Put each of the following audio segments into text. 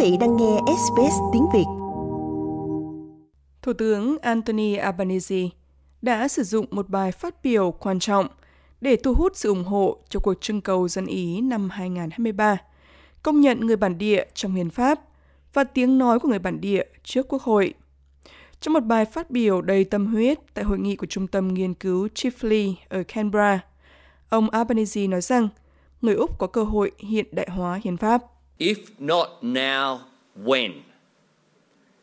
vị đang nghe SBS tiếng Việt. Thủ tướng Anthony Albanese đã sử dụng một bài phát biểu quan trọng để thu hút sự ủng hộ cho cuộc trưng cầu dân Ý năm 2023, công nhận người bản địa trong hiến pháp và tiếng nói của người bản địa trước Quốc hội. Trong một bài phát biểu đầy tâm huyết tại hội nghị của Trung tâm Nghiên cứu Chifley ở Canberra, ông Albanese nói rằng người Úc có cơ hội hiện đại hóa hiến pháp. If not now, when?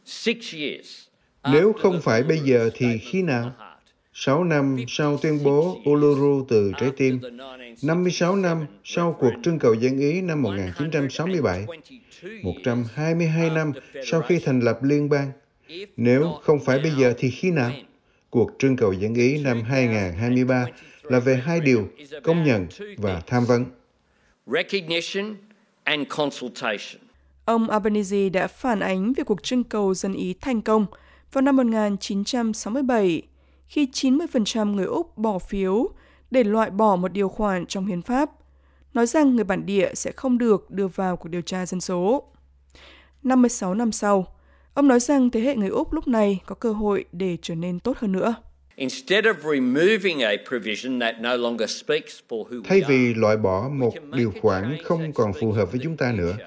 Six years. Nếu không phải bây giờ thì khi nào? 6 năm sau tuyên bố Uluru từ trái tim, 56 năm sau cuộc trưng cầu dân Ý năm 1967, 122 năm sau khi thành lập liên bang. Nếu không phải bây giờ thì khi nào? Cuộc trưng cầu dân Ý năm 2023 là về hai điều, công nhận và tham vấn. Recognition and consultation. Ông Albanese đã phản ánh về cuộc trưng cầu dân Ý thành công vào năm 1967, khi 90% người Úc bỏ phiếu để loại bỏ một điều khoản trong hiến pháp, nói rằng người bản địa sẽ không được đưa vào cuộc điều tra dân số. 56 năm sau, ông nói rằng thế hệ người Úc lúc này có cơ hội để trở nên tốt hơn nữa. Instead of removing a provision that no longer speaks for who Thay we vì are, loại bỏ một điều khoản không còn phù hợp với chúng ta nữa,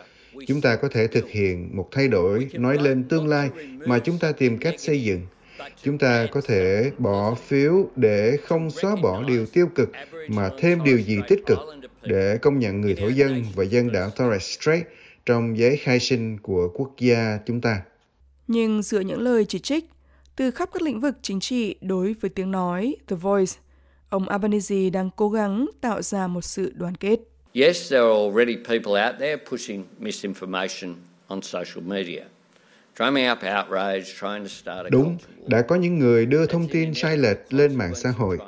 chúng ta có thể thực hiện một thay đổi nói lên tương lai mà chúng ta tìm cách xây dựng. Chúng ta có thể bỏ phiếu để không xóa bỏ điều tiêu cực mà thêm điều gì tích cực để công nhận người thổ dân và dân đảo Torres Strait trong giấy khai sinh của quốc gia chúng ta. Nhưng dựa những lời chỉ trích từ khắp các lĩnh vực chính trị đối với tiếng nói The Voice, ông Albanese đang cố gắng tạo ra một sự đoàn kết. Yes, there are already people out there pushing misinformation on social media, drumming up outrage, trying to start a Đúng, đã có những người đưa thông tin sai lệch lên mạng xã hội,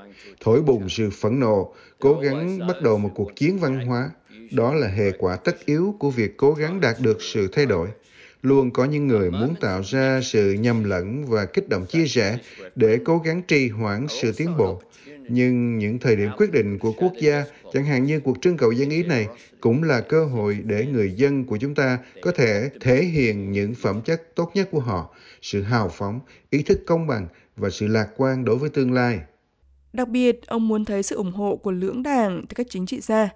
thổi bùng sự phẫn nộ, cố gắng bắt đầu một cuộc chiến văn hóa. Đó là hệ quả tất yếu của việc cố gắng đạt được sự thay đổi. Luôn có những người muốn tạo ra sự nhầm lẫn và kích động chia rẽ để cố gắng trì hoãn sự tiến bộ. Nhưng những thời điểm quyết định của quốc gia, chẳng hạn như cuộc trưng cầu dân Ý này, cũng là cơ hội để người dân của chúng ta có thể thể hiện những phẩm chất tốt nhất của họ, sự hào phóng, ý thức công bằng và sự lạc quan đối với tương lai. Đặc biệt, ông muốn thấy sự ủng hộ của lưỡng đảng từ các chính trị gia,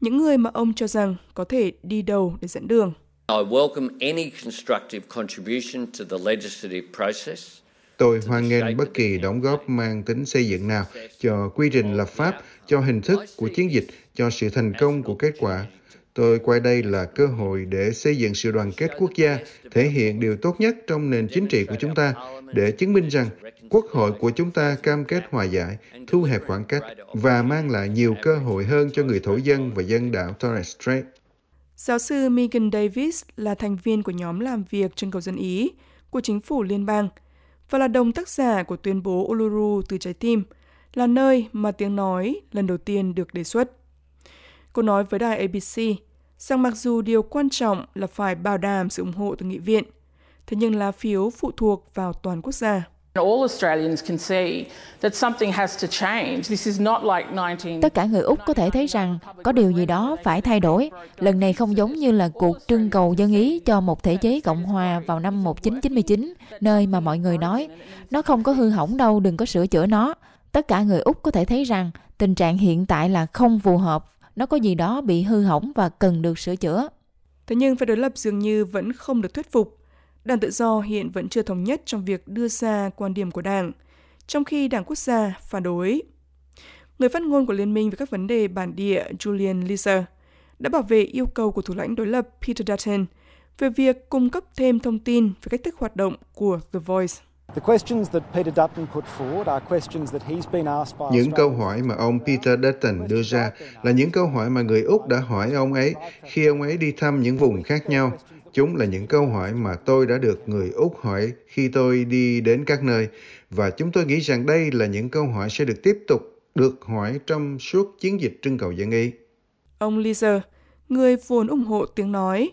những người mà ông cho rằng có thể đi đầu để dẫn đường. I welcome any constructive contribution to the legislative process. Tôi hoan nghênh bất kỳ đóng góp mang tính xây dựng nào cho quy trình lập pháp, cho hình thức của chiến dịch, cho sự thành công của kết quả. Tôi coi đây là cơ hội để xây dựng sự đoàn kết quốc gia, thể hiện điều tốt nhất trong nền chính trị của chúng ta, để chứng minh rằng quốc hội của chúng ta cam kết hòa giải, thu hẹp khoảng cách và mang lại nhiều cơ hội hơn cho người thổ dân và dân đảo Torres Strait. Giáo sư Megan Davis là thành viên của nhóm làm việc trưng cầu dân Ý của chính phủ liên bang và là đồng tác giả của tuyên bố Uluru từ trái tim, là nơi mà tiếng nói lần đầu tiên được đề xuất. Cô nói với đài ABC rằng mặc dù điều quan trọng là phải bảo đảm sự ủng hộ từ nghị viện, thế nhưng lá phiếu phụ thuộc vào toàn quốc gia. All Australians can see that something has to change. This is not like 19... Tất cả người Úc có thể thấy rằng có điều gì đó phải thay đổi. Lần này không giống như là cuộc trưng cầu dân Ý cho một thể chế Cộng hòa vào năm 1999, nơi mà mọi người nói, nó không có hư hỏng đâu, đừng có sửa chữa nó. Tất cả người Úc có thể thấy rằng tình trạng hiện tại là không phù hợp, nó có gì đó bị hư hỏng và cần được sửa chữa. Thế nhưng phe đối lập dường như vẫn không được thuyết phục. Đảng Tự do hiện vẫn chưa thống nhất trong việc đưa ra quan điểm của đảng, trong khi Đảng Quốc gia phản đối. Người phát ngôn của Liên minh về các vấn đề bản địa Julian Leeser đã bảo vệ yêu cầu của thủ lãnh đối lập Peter Dutton về việc cung cấp thêm thông tin về cách thức hoạt động của The Voice. Những câu hỏi mà ông Peter Dutton đưa ra là những câu hỏi mà người Úc đã hỏi ông ấy khi ông ấy đi thăm những vùng khác nhau. Chúng là những câu hỏi mà tôi đã được người Úc hỏi khi tôi đi đến các nơi, và chúng tôi nghĩ rằng đây là những câu hỏi sẽ được tiếp tục được hỏi trong suốt chiến dịch trưng cầu dân Ý. Ông Leeser, người vốn ủng hộ tiếng nói,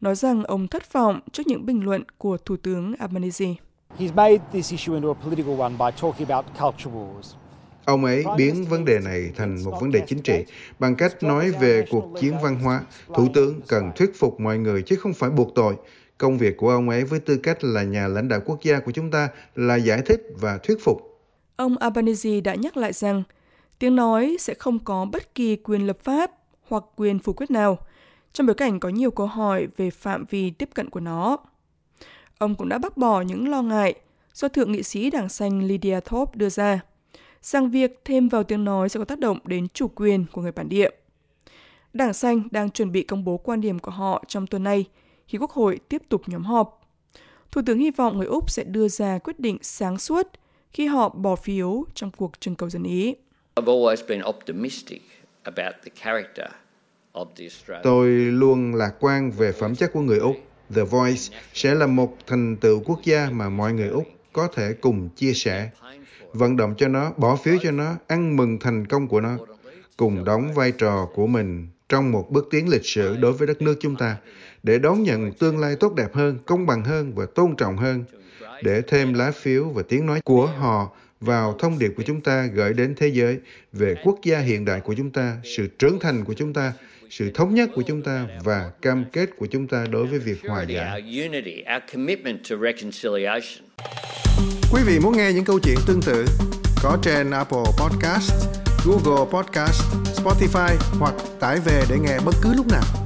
nói rằng ông thất vọng trước những bình luận của Thủ tướng Albanese. Ông ấy biến vấn đề này thành một vấn đề chính trị bằng cách nói về cuộc chiến văn hóa. Thủ tướng cần thuyết phục mọi người chứ không phải buộc tội. Công việc của ông ấy với tư cách là nhà lãnh đạo quốc gia của chúng ta là giải thích và thuyết phục. Ông Albanese đã nhắc lại rằng tiếng nói sẽ không có bất kỳ quyền lập pháp hoặc quyền phủ quyết nào, trong bối cảnh có nhiều câu hỏi về phạm vi tiếp cận của nó. Ông cũng đã bác bỏ những lo ngại do Thượng nghị sĩ Đảng Xanh Lydia Thorpe đưa ra, rằng việc thêm vào tiếng nói sẽ có tác động đến chủ quyền của người bản địa. Đảng Xanh đang chuẩn bị công bố quan điểm của họ trong tuần này khi Quốc hội tiếp tục nhóm họp. Thủ tướng hy vọng người Úc sẽ đưa ra quyết định sáng suốt khi họ bỏ phiếu trong cuộc trưng cầu dân Ý. Tôi luôn lạc quan về phẩm chất của người Úc. The Voice sẽ là một thành tựu quốc gia mà mọi người Úc có thể cùng chia sẻ, vận động cho nó, bỏ phiếu cho nó, ăn mừng thành công của nó, cùng đóng vai trò của mình trong một bước tiến lịch sử đối với đất nước chúng ta, để đón nhận tương lai tốt đẹp hơn, công bằng hơn và tôn trọng hơn, để thêm lá phiếu và tiếng nói của họ vào thông điệp của chúng ta gửi đến thế giới về quốc gia hiện đại của chúng ta, sự trưởng thành của chúng ta, sự thống nhất của chúng ta và cam kết của chúng ta đối với việc hòa giải. Quý vị muốn nghe những câu chuyện tương tự có trên Apple Podcast, Google Podcast, Spotify hoặc tải về để nghe bất cứ lúc nào.